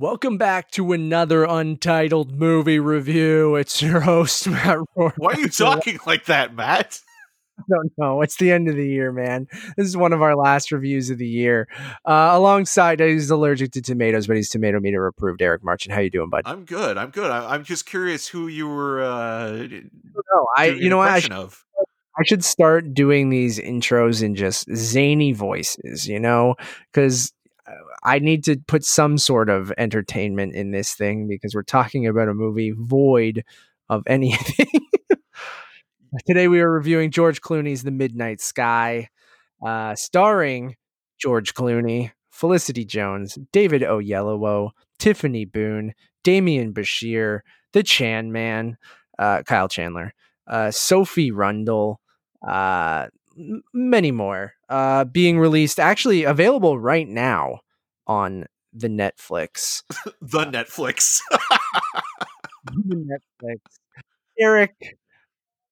Welcome back to another untitled movie review. It's your host, Matt Rohr. Why are you talking like that, Matt? I don't know. It's the end of the year, man. This is one of our last reviews of the year. Uh, alongside, he's allergic to tomatoes, but he's tomato meter approved. Eric Marchin, how you doing, bud? I'm good. I'm good. I, am just curious who you were. Uh, no, I. You know what? I, of. I should start doing these intros in just zany voices. You know, because I need to put some sort of entertainment in this thing because we're talking about a movie void of anything. Today we are reviewing George Clooney's The Midnight Sky, uh, starring George Clooney, Felicity Jones, David Oyelowo, Tiffany Boone, Demián Bichir, The Chan Man, uh, Kyle Chandler, uh, Sophie Rundle, uh, many more. Uh, being released, actually available right now on the Netflix. the Netflix. the Netflix. Eric,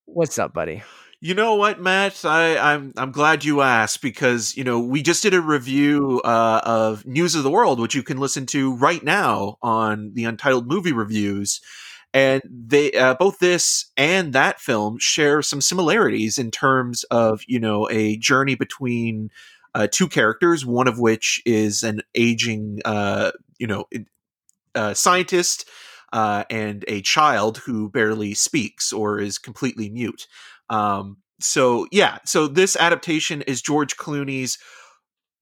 what's up, buddy? You know what, Matt? I, I'm I'm glad you asked because you know we just did a review uh, of News of the World, which you can listen to right now on the Untitled Movie Reviews, and they uh, both this and that film share some similarities in terms of you know a journey between uh, two characters, one of which is an aging, uh, you know, uh, scientist uh, and a child who barely speaks or is completely mute. Um, so yeah, so this adaptation is George Clooney's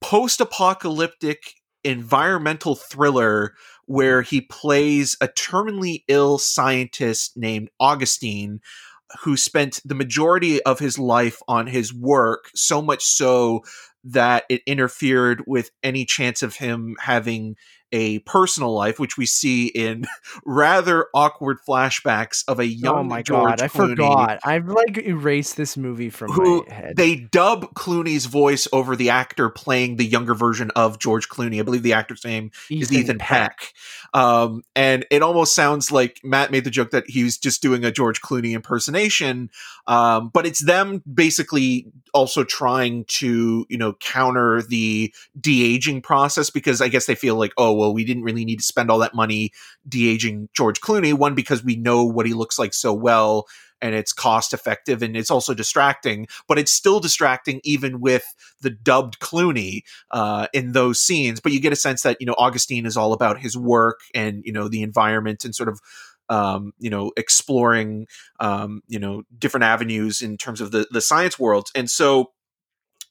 post-apocalyptic environmental thriller where he plays a terminally ill scientist named Augustine who spent the majority of his life on his work, so much so that it interfered with any chance of him having a personal life, which we see in rather awkward flashbacks of a oh young. Oh my George god, I forgot. I've like erased this movie from who my head. They dub Clooney's voice over the actor playing the younger version of George Clooney. I believe the actor's name Ethan is Ethan Peck. Peck. Um, and it almost sounds like Matt made the joke that he was just doing a George Clooney impersonation. Um, but it's them basically also trying to, you know, counter the de aging process because I guess they feel like, oh, well, we didn't really need to spend all that money de aging George Clooney. One, because we know what he looks like so well and it's cost effective and it's also distracting, but it's still distracting even with the dubbed Clooney uh, in those scenes. But you get a sense that, you know, Augustine is all about his work and, you know, the environment and sort of um, you know, exploring, um, you know, different avenues in terms of the the science world. And so,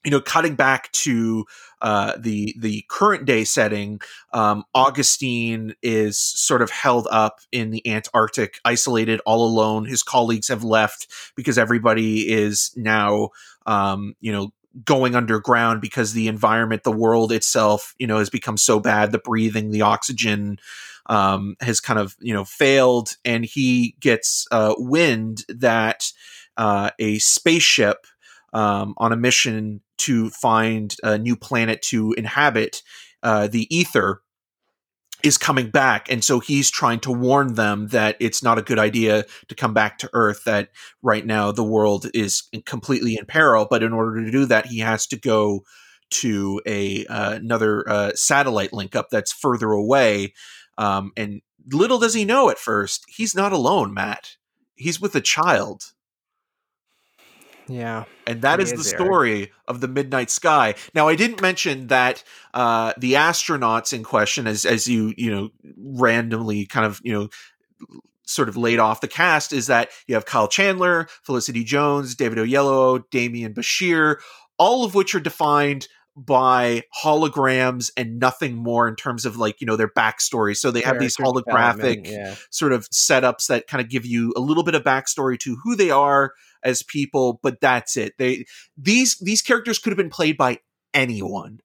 you know, cutting back to uh, the the current day setting, um, Augustine is sort of held up in the Antarctic, isolated, all alone. His colleagues have left because everybody is now, um, you know, going underground because the environment, the world itself, you know, has become so bad. The breathing, the oxygen, um, has kind of you know failed, and he gets uh, wind that uh, a spaceship um, on a mission to find a new planet to inhabit uh, the ether is coming back. And so he's trying to warn them that it's not a good idea to come back to earth that right now the world is completely in peril. But in order to do that he has to go to a uh, another uh, satellite link up that's further away um, and little does he know at first, he's not alone, Matt. He's with a child. Yeah. And that is, is, the story of the Midnight Sky. Now, I didn't mention that uh, the astronauts in question, as as you you know randomly kind of you know sort of laid off the cast, is that you have Kyle Chandler, Felicity Jones, David Oyelowo, Demián Bichir, all of which are defined by holograms and nothing more in terms of like you know their backstory. So they have these holographic yeah. sort of setups that kind of give you a little bit of backstory to who they are as people but that's it. They these these characters could have been played by anyone.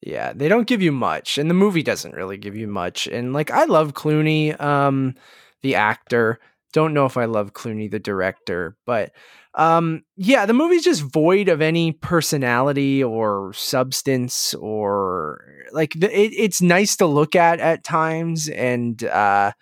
Yeah they don't give you much and the movie doesn't really give you much and like i love clooney um the actor. Don't know if i love clooney the director but um, yeah, the movie's just void of any personality or substance or like the, it, it's nice to look at at times. And, uh,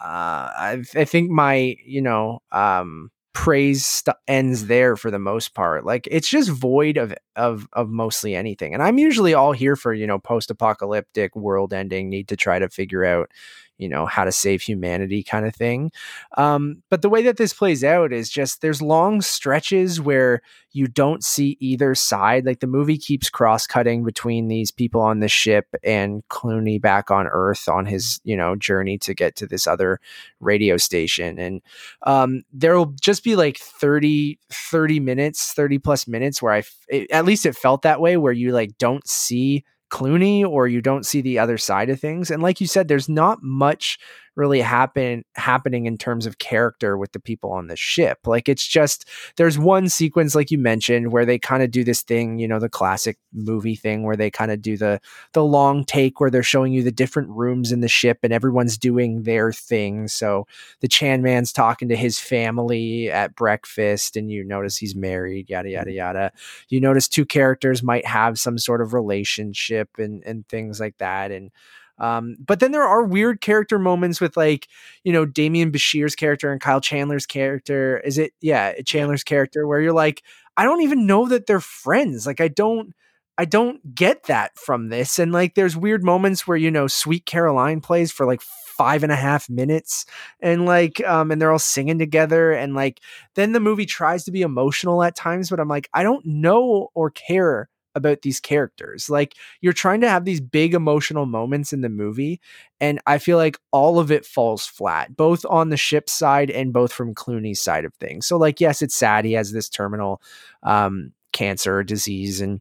uh, I, I think my, you know, um, praise st- ends there for the most part. Like it's just void of of of mostly anything. And I'm usually all here for, you know, post-apocalyptic world ending, need to try to figure out, you know how to save humanity kind of thing. Um, but the way that this plays out is just there's long stretches where you don't see either side like the movie keeps cross-cutting between these people on the ship and clooney back on earth on his you know journey to get to this other radio station. And um, there'll just be like 30 30 minutes 30 plus minutes where i it, at least it felt that way where you like don't see Clooney or you don't see the other side of things. And like you said, there's not much really happen happening in terms of character with the people on the ship. Like it's just there's one sequence like you mentioned where they kind of do this thing, you know, the classic movie thing where they kind of do the the long take where they're showing you the different rooms in the ship and everyone's doing their thing. So the Chan man's talking to his family at breakfast and you notice he's married, yada yada mm-hmm. yada. You notice two characters might have some sort of relationship and and things like that and um, but then there are weird character moments with like, you know, Demián Bichir's character and Kyle Chandler's character. Is it yeah, Chandler's character where you're like, I don't even know that they're friends. Like I don't I don't get that from this. And like there's weird moments where, you know, Sweet Caroline plays for like five and a half minutes and like um and they're all singing together and like then the movie tries to be emotional at times but i'm like i don't know or care about these characters. Like you're trying to have these big emotional moments in the movie, and I feel like all of it falls flat, both on the ship side and both from Clooney's side of things. So, like, yes, it's sad he has this terminal um, cancer disease and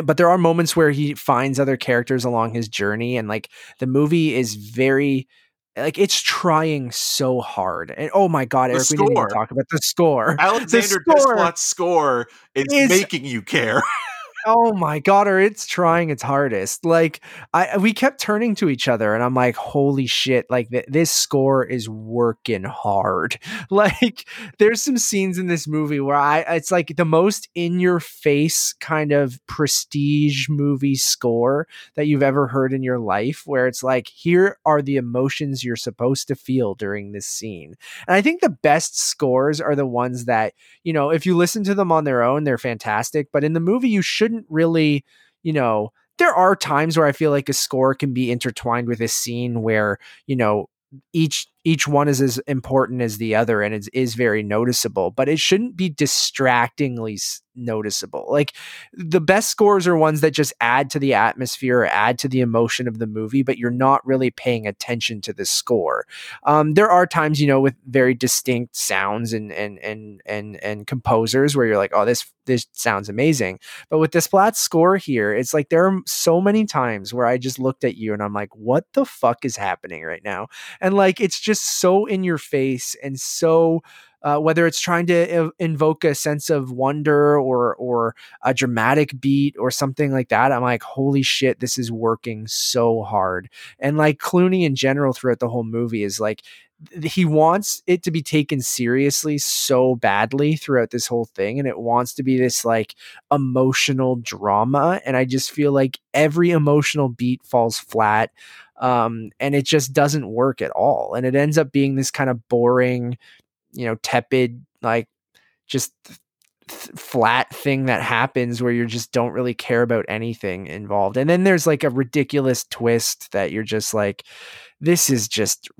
but there are moments where he finds other characters along his journey and like the movie is very like it's trying so hard and oh my god the Eric, score. we didn't even talk about the score alexander Desplat's score is, is making you care oh my god or it's trying its hardest. Like i we kept turning to each other and i'm like holy shit like th- this score is working hard. Like there's some scenes in this movie where i it's like the most in your face kind of prestige movie score that you've ever heard in your life where it's like here are the emotions you're supposed to feel during this scene. And i think the best scores are the ones that you know if you listen to them on their own they're fantastic but in the movie you should shouldn't really, you know, there are times where I feel like a score can be intertwined with a scene where, you know, each each one is as important as the other and it is very noticeable but it shouldn't be distractingly noticeable. Like the best scores are ones that just add to the atmosphere or add to the emotion of the movie but you're not really paying attention to the score. Um, there are times you know with very distinct sounds and and and and and composers where you're like oh this this sounds amazing. But with Desplat's score here it's like there are so many times where i just looked at you and i'm like what the fuck is happening right now? And like it's just just so in your face and so uh, whether it's trying to invoke a sense of wonder or or a dramatic beat or something like that i'm like holy shit this is working so hard. And like clooney in general throughout the whole movie is like he wants it to be taken seriously so badly throughout this whole thing and it wants to be this like emotional drama and i just feel like every emotional beat falls flat um, and it just doesn't work at all and it ends up being this kind of boring you know tepid like just th- flat thing that happens where you just don't really care about anything involved and then there's like a ridiculous twist that you're just like this is just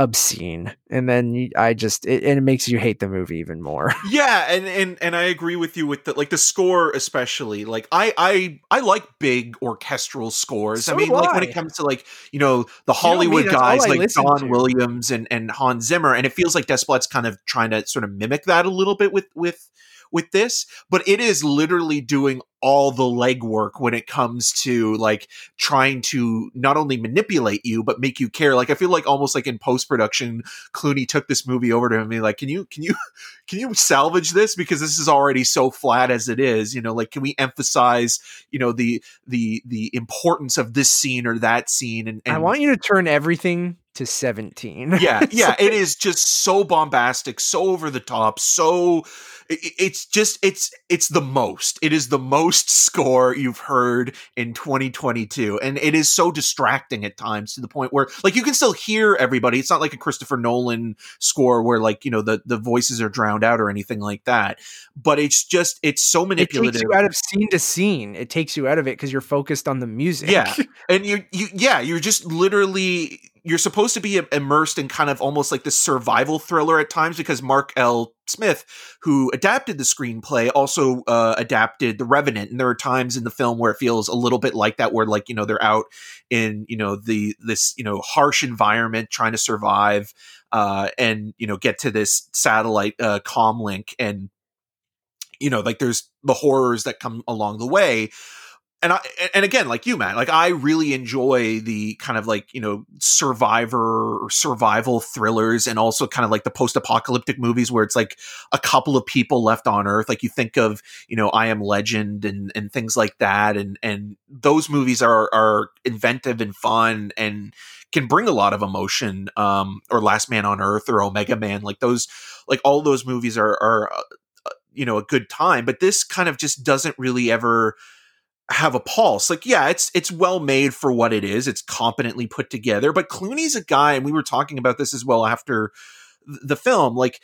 obscene and then i just it, and it makes you hate the movie even more yeah and and and i agree with you with the like the score especially like i i i like big orchestral scores so i mean like I. when it comes to like you know the hollywood you know guys like john to. williams and and hans zimmer and it feels like desplat's kind of trying to sort of mimic that a little bit with with with this, but it is literally doing all the legwork when it comes to like trying to not only manipulate you but make you care. Like I feel like almost like in post production, Clooney took this movie over to him and be like, "Can you can you can you salvage this because this is already so flat as it is? You know, like can we emphasize you know the the the importance of this scene or that scene?" And, and I want you to turn everything to 17. yeah, yeah, it is just so bombastic, so over the top, so it's just it's it's the most it is the most score you've heard in 2022 and it is so distracting at times to the point where like you can still hear everybody. It's not like a christopher nolan score where like you know the the voices are drowned out or anything like that. But it's just it's so manipulative it takes you out of scene to scene. It takes you out of it because you're focused on the music. Yeah. And you you yeah you're just literally you're supposed to be immersed in kind of almost like the survival thriller at times because Mark L. Smith, who adapted the screenplay, also uh, adapted The Revenant, and there are times in the film where it feels a little bit like that, where like you know they're out in you know the this you know harsh environment trying to survive, uh, and you know get to this satellite uh, link, and you know like there's the horrors that come along the way and I and again, like you, man, like I really enjoy the kind of like you know survivor or survival thrillers, and also kind of like the post-apocalyptic movies where it's like a couple of people left on Earth. Like you think of you know I Am Legend and and things like that, and and those movies are are inventive and fun and can bring a lot of emotion. Um, or Last Man on Earth or Omega Man, like those, like all those movies are are uh, uh you know a good time, but this kind of just doesn't really ever have a pulse. Like, yeah, it's it's well made for what it is. It's competently put together. But Clooney's a guy, and we were talking about this as well after the film. Like,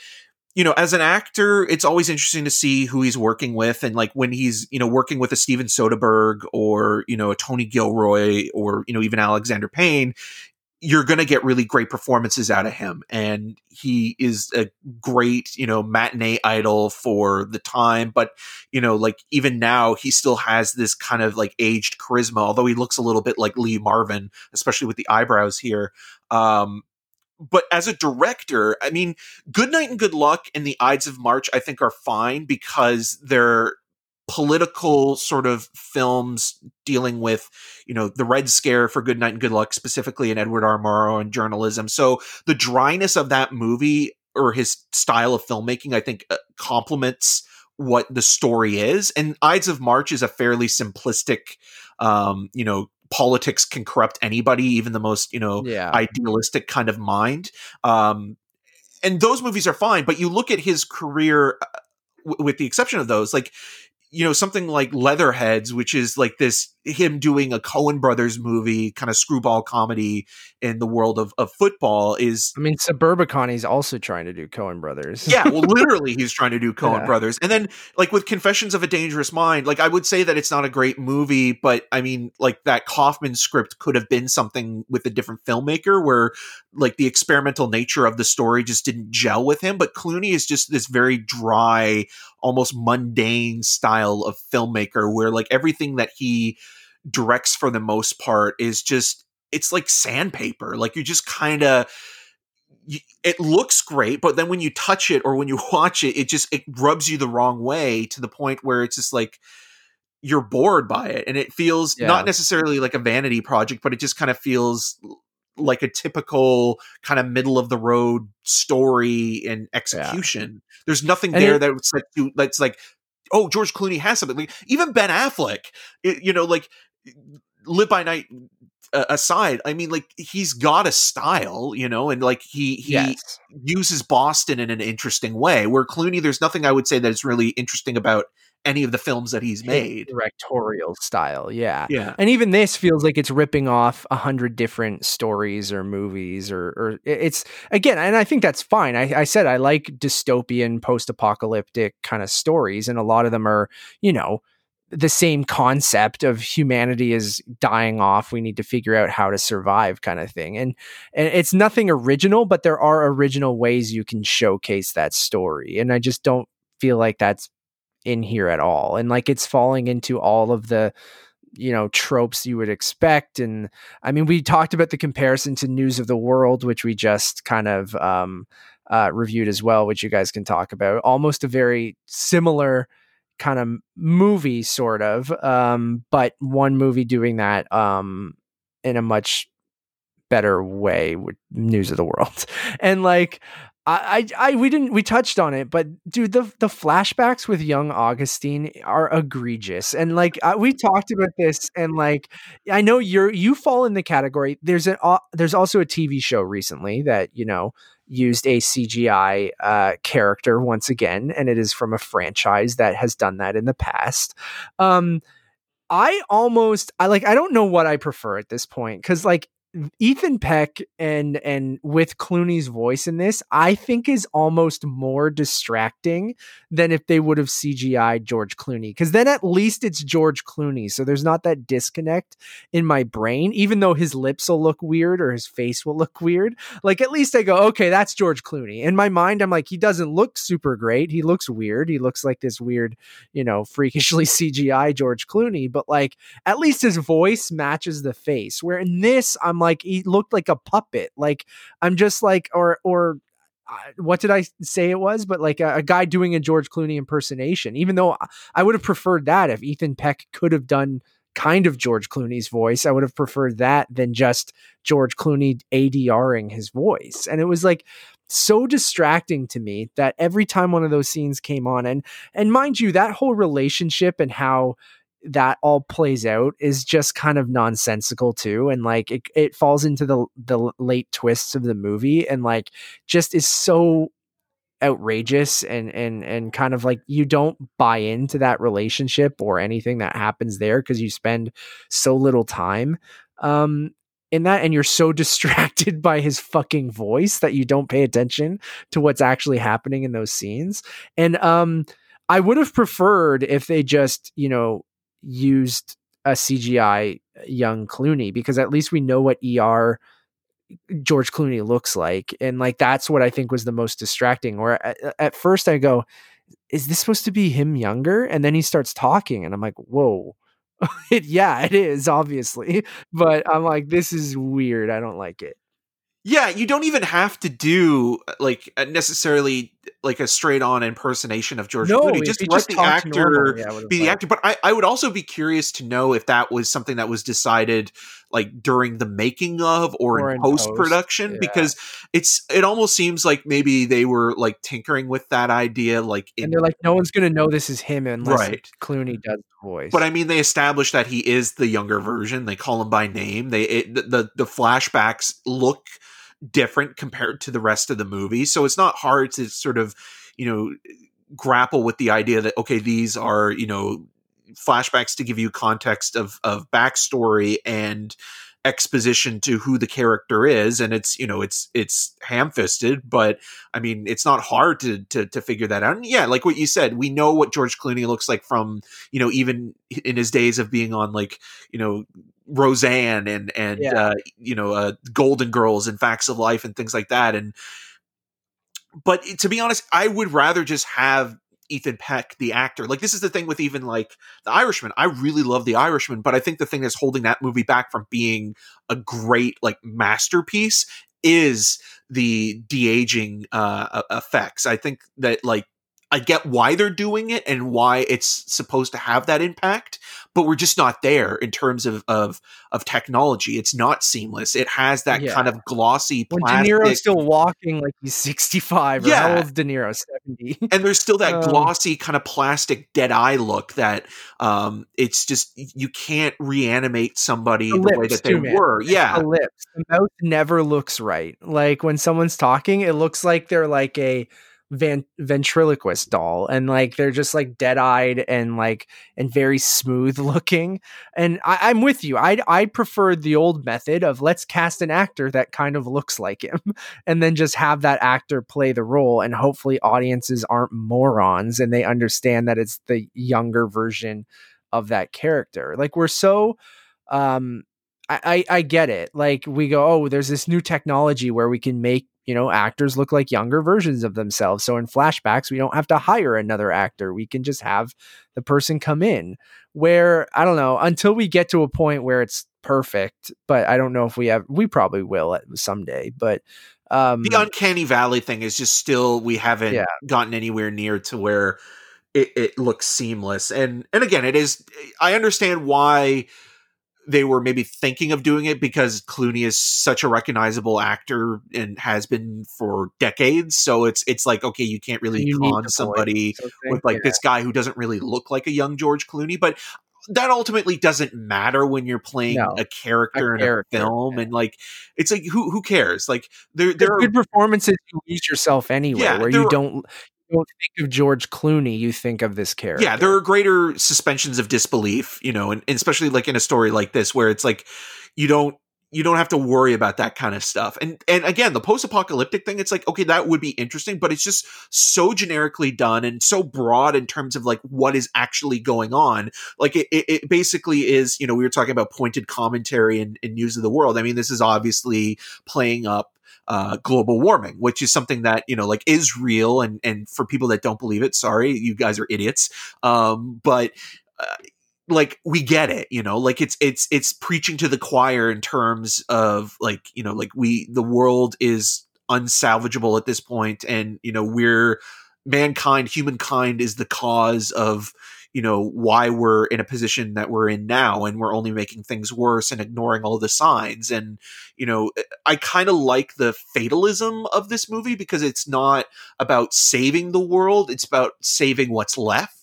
you know, as an actor, it's always interesting to see who he's working with, and like when he's you know working with a Steven Soderbergh or you know a Tony Gilroy or you know even Alexander Payne you're going to get really great performances out of him and he is a great you know matinee idol for the time but you know like even now he still has this kind of like aged charisma although he looks a little bit like lee marvin especially with the eyebrows here um but as a director i mean good night and good luck and the ides of march i think are fine because they're political sort of films dealing with, you know, the Red Scare for Good Night and Good Luck, specifically in Edward R. Murrow and journalism. So the dryness of that movie or his style of filmmaking, I think, uh, complements what the story is. And Ides of March is a fairly simplistic, um, you know, politics can corrupt anybody, even the most, you know, yeah. idealistic kind of mind. Um, and those movies are fine, but you look at his career, uh, w- with the exception of those, like you know something like Leatherheads, which is like this him doing a Coen Brothers movie, kind of screwball comedy in the world of, of football is. I mean, Suburbicon, he's also trying to do Coen Brothers. yeah, well, literally, he's trying to do Coen yeah. Brothers, and then like with Confessions of a Dangerous Mind, like I would say that it's not a great movie, but I mean, like that Kaufman script could have been something with a different filmmaker, where like the experimental nature of the story just didn't gel with him. But Clooney is just this very dry, almost mundane style of filmmaker, where like everything that he directs for the most part is just it's like sandpaper. Like you just kind of it looks great, but then when you touch it or when you watch it, it just it rubs you the wrong way to the point where it's just like you're bored by it, and it feels yeah. not necessarily like a vanity project, but it just kind of feels like a typical kind of middle of the road story and execution. Yeah. There's nothing and there it, that's like that's like oh George Clooney has something. Like, even Ben Affleck, it, you know, like live by night uh, aside i mean like he's got a style you know and like he he yes. uses boston in an interesting way where clooney there's nothing i would say that is really interesting about any of the films that he's made. directorial style yeah. Yeah. And even this feels like it's ripping off a hundred different stories or movies or or it's again and i think that's fine i, I said i like dystopian post-apocalyptic kind of stories and a lot of them are you know the same concept of humanity is dying off we need to figure out how to survive kind of thing and and it's nothing original but there are original ways you can showcase that story and i just don't feel like that's in here at all and like it's falling into all of the you know tropes you would expect and i mean we talked about the comparison to news of the world which we just kind of um uh reviewed as well which you guys can talk about almost a very similar kind of movie sort of um but one movie doing that um in a much better way with news of the world. And like I, I, I, we didn't, we touched on it, but dude, the the flashbacks with young Augustine are egregious, and like uh, we talked about this, and like I know you're you fall in the category. There's an uh, there's also a TV show recently that you know used a CGI uh, character once again, and it is from a franchise that has done that in the past. Um, I almost I like I don't know what I prefer at this point because like Ethan Peck and and with Clooney's voice in this, I think is almost more distracting than if they would have CGI George Clooney. Because then at least it's George Clooney, so there's not that disconnect in my brain. Even though his lips will look weird or his face will look weird, like at least I go, okay, that's George Clooney. In my mind, I'm like, he doesn't look super great. He looks weird. He looks like this weird, you know, freakishly CGI George Clooney. But like, at least his voice matches the face. Where in this, I'm like like he looked like a puppet. Like I'm just like or or what did I say it was? But like a, a, guy doing a George Clooney impersonation. Even though I would have preferred that if Ethan Peck could have done kind of George Clooney's voice, I would have preferred that than just George Clooney ADRing his voice. And it was like so distracting to me that every time one of those scenes came on and and mind you that whole relationship and how that all plays out is just kind of nonsensical too and like it, it falls into the the late twists of the movie and like just is so outrageous and and and kind of like you don't buy into that relationship or anything that happens there because you spend so little time um in that and you're so distracted by his fucking voice that you don't pay attention to what's actually happening in those scenes and um I would have preferred if they just, you know, used a CGI young Clooney because at least we know what ER George Clooney looks like. And like that's what I think was the most distracting. Where at, at, first I go, is this supposed to be him younger? And then he starts talking and I'm like, whoa. it, yeah, it is obviously. But I'm like, this is weird. I don't like it. Yeah, you don't even have to do like necessarily like a straight on impersonation of George no, Clooney. Just let just the actor yeah, be the actor. But I, I would also be curious to know if that was something that was decided like during the making of or, or in, in post production yeah. because it's it almost seems like maybe they were like tinkering with that idea like in, and they're like no one's gonna know this is him unless right. Clooney does the voice but I mean they established that he is the younger version they call him by name they it, the the flashbacks look different compared to the rest of the movie. So it's not hard to sort of, you know, grapple with the idea that okay, these are, you know, flashbacks to give you context of of backstory and exposition to who the character is and it's you know it's it's ham-fisted but i mean it's not hard to to to figure that out and yeah like what you said we know what george clooney looks like from you know even in his days of being on like you know roseanne and and yeah. uh you know uh golden girls and facts of life and things like that and but to be honest i would rather just have Ethan Peck, the actor. Like this is the thing with even like The Irishman. I really love The Irishman, but I think the thing that's holding that movie back from being a great like masterpiece is the de-aging uh effects. I think that like I get why they're doing it and why it's supposed to have that impact, but we're just not there in terms of of of technology. It's not seamless. It has that yeah. kind of glossy. When De Niro's still walking like he's sixty five. Yeah, how old's De Niro? Seventy. And there's still that um, glossy kind of plastic dead eye look that um, it's just you can't reanimate somebody the, the way that they too, were. Man. Yeah, the lips. The mouth never looks right. Like when someone's talking, it looks like they're like a van- ventriloquist doll and like they're just like dead-eyed and like and very smooth looking. And I, am with you. I i prefer the old method of let's cast an actor that kind of looks like him and then just have that actor play the role and hopefully audiences aren't morons and they understand that it's the younger version of that character. Like we're so um I, I get it. Like we go, oh, there's this new technology where we can make you know, actors look like younger versions of themselves. So in flashbacks, we don't have to hire another actor. We can just have the person come in. Where I don't know until we get to a point where it's perfect, but I don't know if we have. We probably will someday, but um, the uncanny valley thing is just still we haven't yeah. gotten anywhere near to where it, it looks seamless. And and again, it is. I understand why they were maybe thinking of doing it because Clooney is such a recognizable actor and has been for decades. So it's it's like okay, you can't really You con somebody something, with like yeah. this guy who doesn't really look like a young George Clooney, but that ultimately doesn't matter when you're playing No, a character in character, a film yeah. and like it's like who who cares like there there are good performances you lose yourself anyway, Yeah, where you don't don't think of George Clooney, you think of this character. yeah there are greater suspensions of disbelief you know and, and especially like in a story like this where it's like you don't you don't have to worry about that kind of stuff. And and again the post-apocalyptic thing it's like okay that would be interesting but it's just so generically done and so broad in terms of like what is actually going on. Like it, it, it basically is you know we were talking about pointed commentary and, news of the world. I mean this is obviously playing up uh, global warming, which is something that you know, like, is real, and and for people that don't believe it, sorry, you guys are idiots. Um, but uh, like, we get it, you know, like it's it's it's preaching to the choir in terms of like you know, like we the world is unsalvageable at this point, and you know, we're mankind, humankind is the cause of you know why we're in a position that we're in now and we're only making things worse and ignoring all the signs and you know eh, i kind of like the fatalism of this movie because it's not about saving the world it's about saving what's left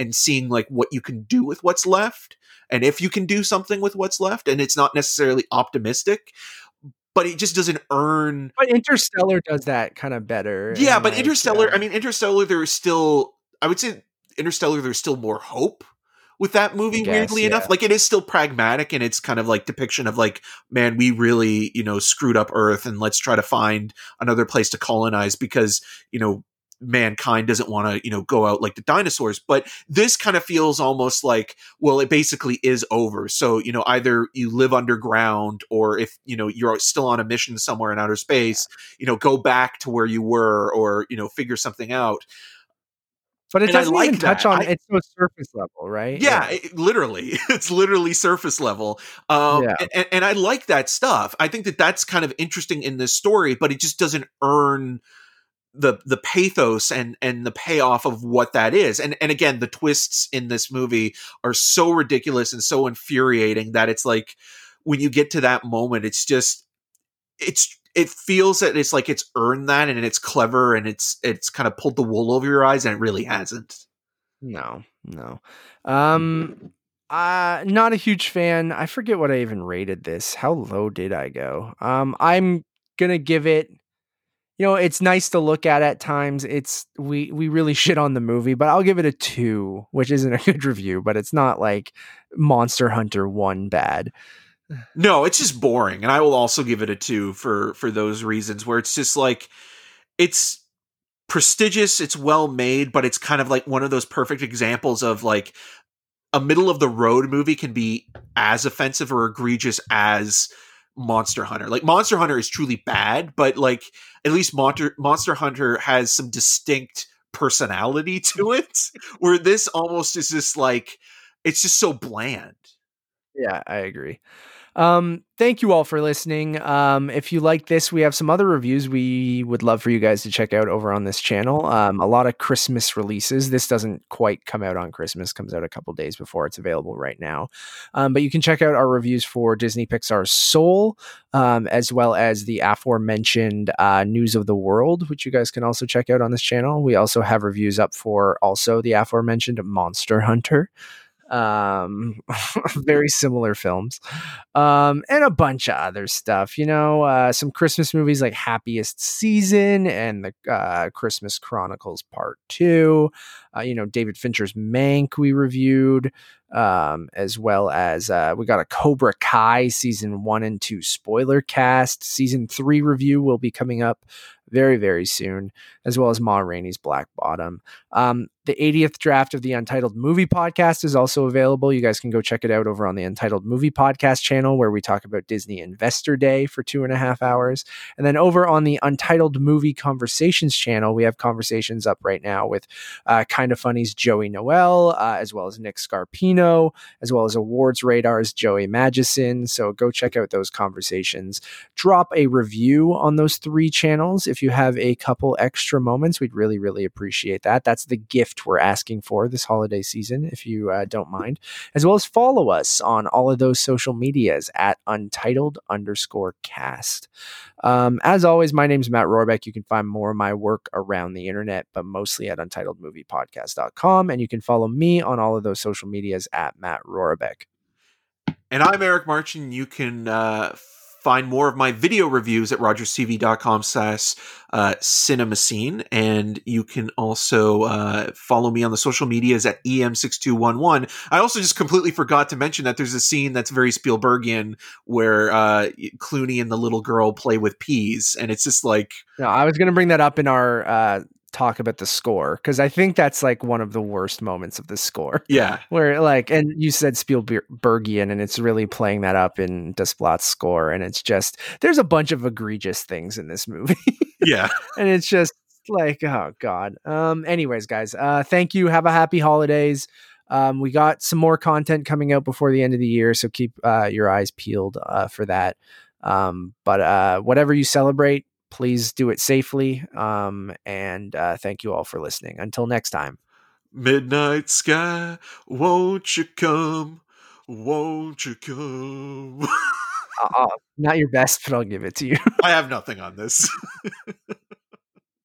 and seeing like what you can do with what's left and if you can do something with what's left and it's not necessarily optimistic but it just doesn't earn But Interstellar does that kind of better. yeah but like, interstellar uh, i mean interstellar there's still i would say interstellar there's still more hope with that movie guess, weirdly enough like it is still pragmatic and it's kind of like depiction of like man we really you know screwed up earth and let's try to find another place to colonize because you know mankind doesn't want to you know go out like the dinosaurs but this kind of feels almost like well it basically is over so you know either you live underground or if you know you're still on a mission somewhere in outer space you know go back to where you were or you know figure something out but it and doesn't like even touch that. on I- it's so surface level, right? yeah, it- literally it's literally surface level um Yeah. and, and i like that stuff i think that that's kind of interesting in this story but it just doesn't earn the the pathos and and the payoff of what that is and and again the twists in this movie are so ridiculous and so infuriating that it's like when you get to that moment it's just it's it feels that it's like it's earned that and it's clever and it's it's kind of pulled the wool over your eyes and it really hasn't No, no. Um uh not a huge fan. I forget what I even rated this. How low did I go? Um I'm to give it you know, it's nice to look at at times. It's we we really shit on the movie, but I'll give it a 2, which isn't a good review, but it's not like Monster Hunter 1 bad. No, it's just boring, and I will also give it a two for for those reasons. Where it's just like it's prestigious, it's well made, but it's kind of like one of those perfect examples of like a middle of the road movie can be as offensive or egregious as Monster Hunter. Like Monster Hunter is truly bad, but like at least Monster Monster Hunter has some distinct personality to it. Where this almost is just like it's just so bland. Yeah, I agree. Um, thank you all for listening. Um, if you like this, we have some other reviews we would love for you guys to check out over on this channel. Um, a lot of Christmas releases. This doesn't quite come out on Christmas, comes out a couple days before it's available right now. Um, but you can check out our reviews for Disney Pixar's Soul, um, as well as the aforementioned uh, News of the World, which you guys can also check out on this channel. We also have reviews up for also the aforementioned Monster Hunter um very similar films um and a bunch of other stuff you know uh some christmas movies like happiest season and the uh christmas chronicles part two uh, you know david fincher's mank we reviewed um as well as uh we got a cobra kai season one and two spoiler cast. Season three review will be coming up very very soon as well as ma rainey's black bottom um, the 80th draft of the Untitled Movie Podcast is also available. You guys can go check it out over on the Untitled Movie Podcast channel, where we talk about Disney Investor Day for two and a half hours. And then over on the Untitled Movie Conversations channel, we have conversations up right now with uh, Kind of Funny's Joey Noelle, uh, as well as Nick Scarpino, as well as Awards Radar's Joey Magidson. So go check out those conversations. Drop a review on those three channels if if you have a couple extra moments, we'd really, really appreciate that. That's the gift we're asking for this holiday season, if you uh, don't mind, as well as follow us on all of those social medias at untitled underscore cast. Um, as always, my name is Matt Rohrbeck. You can find more of my work around the internet, but mostly at untitledmoviepodcast.com. And you can follow me on all of those social medias at Matt Rohrbeck. And I'm Eric Marchin. You can uh, find more of my video reviews at rogerscv.com slash uh, cinema scene. And you can also uh, follow me on the social medias at EM6211. I also just completely forgot to mention that there's a scene that's very Spielbergian where uh, Clooney and the little girl play with peas. And it's just like. No, I was going to bring that up in our uh, talk about the score because I think that's like one of the worst moments of the score. Yeah, where like, and you said Spielbergian, and it's really playing that up in Desplat's score, and it's just there's a bunch of egregious things in this movie. yeah, and it's just like, oh god. Um. Anyways, guys, uh, thank you. Have a happy holidays. Um, we got some more content coming out before the end of the year, so keep uh, your eyes peeled uh, for that. Um, but uh, whatever you celebrate, please do it safely. Um, and uh, thank you all for listening. Until next time. Midnight sky, won't you come? Won't you come? uh, not your best, but I'll give it to you. I have nothing on this.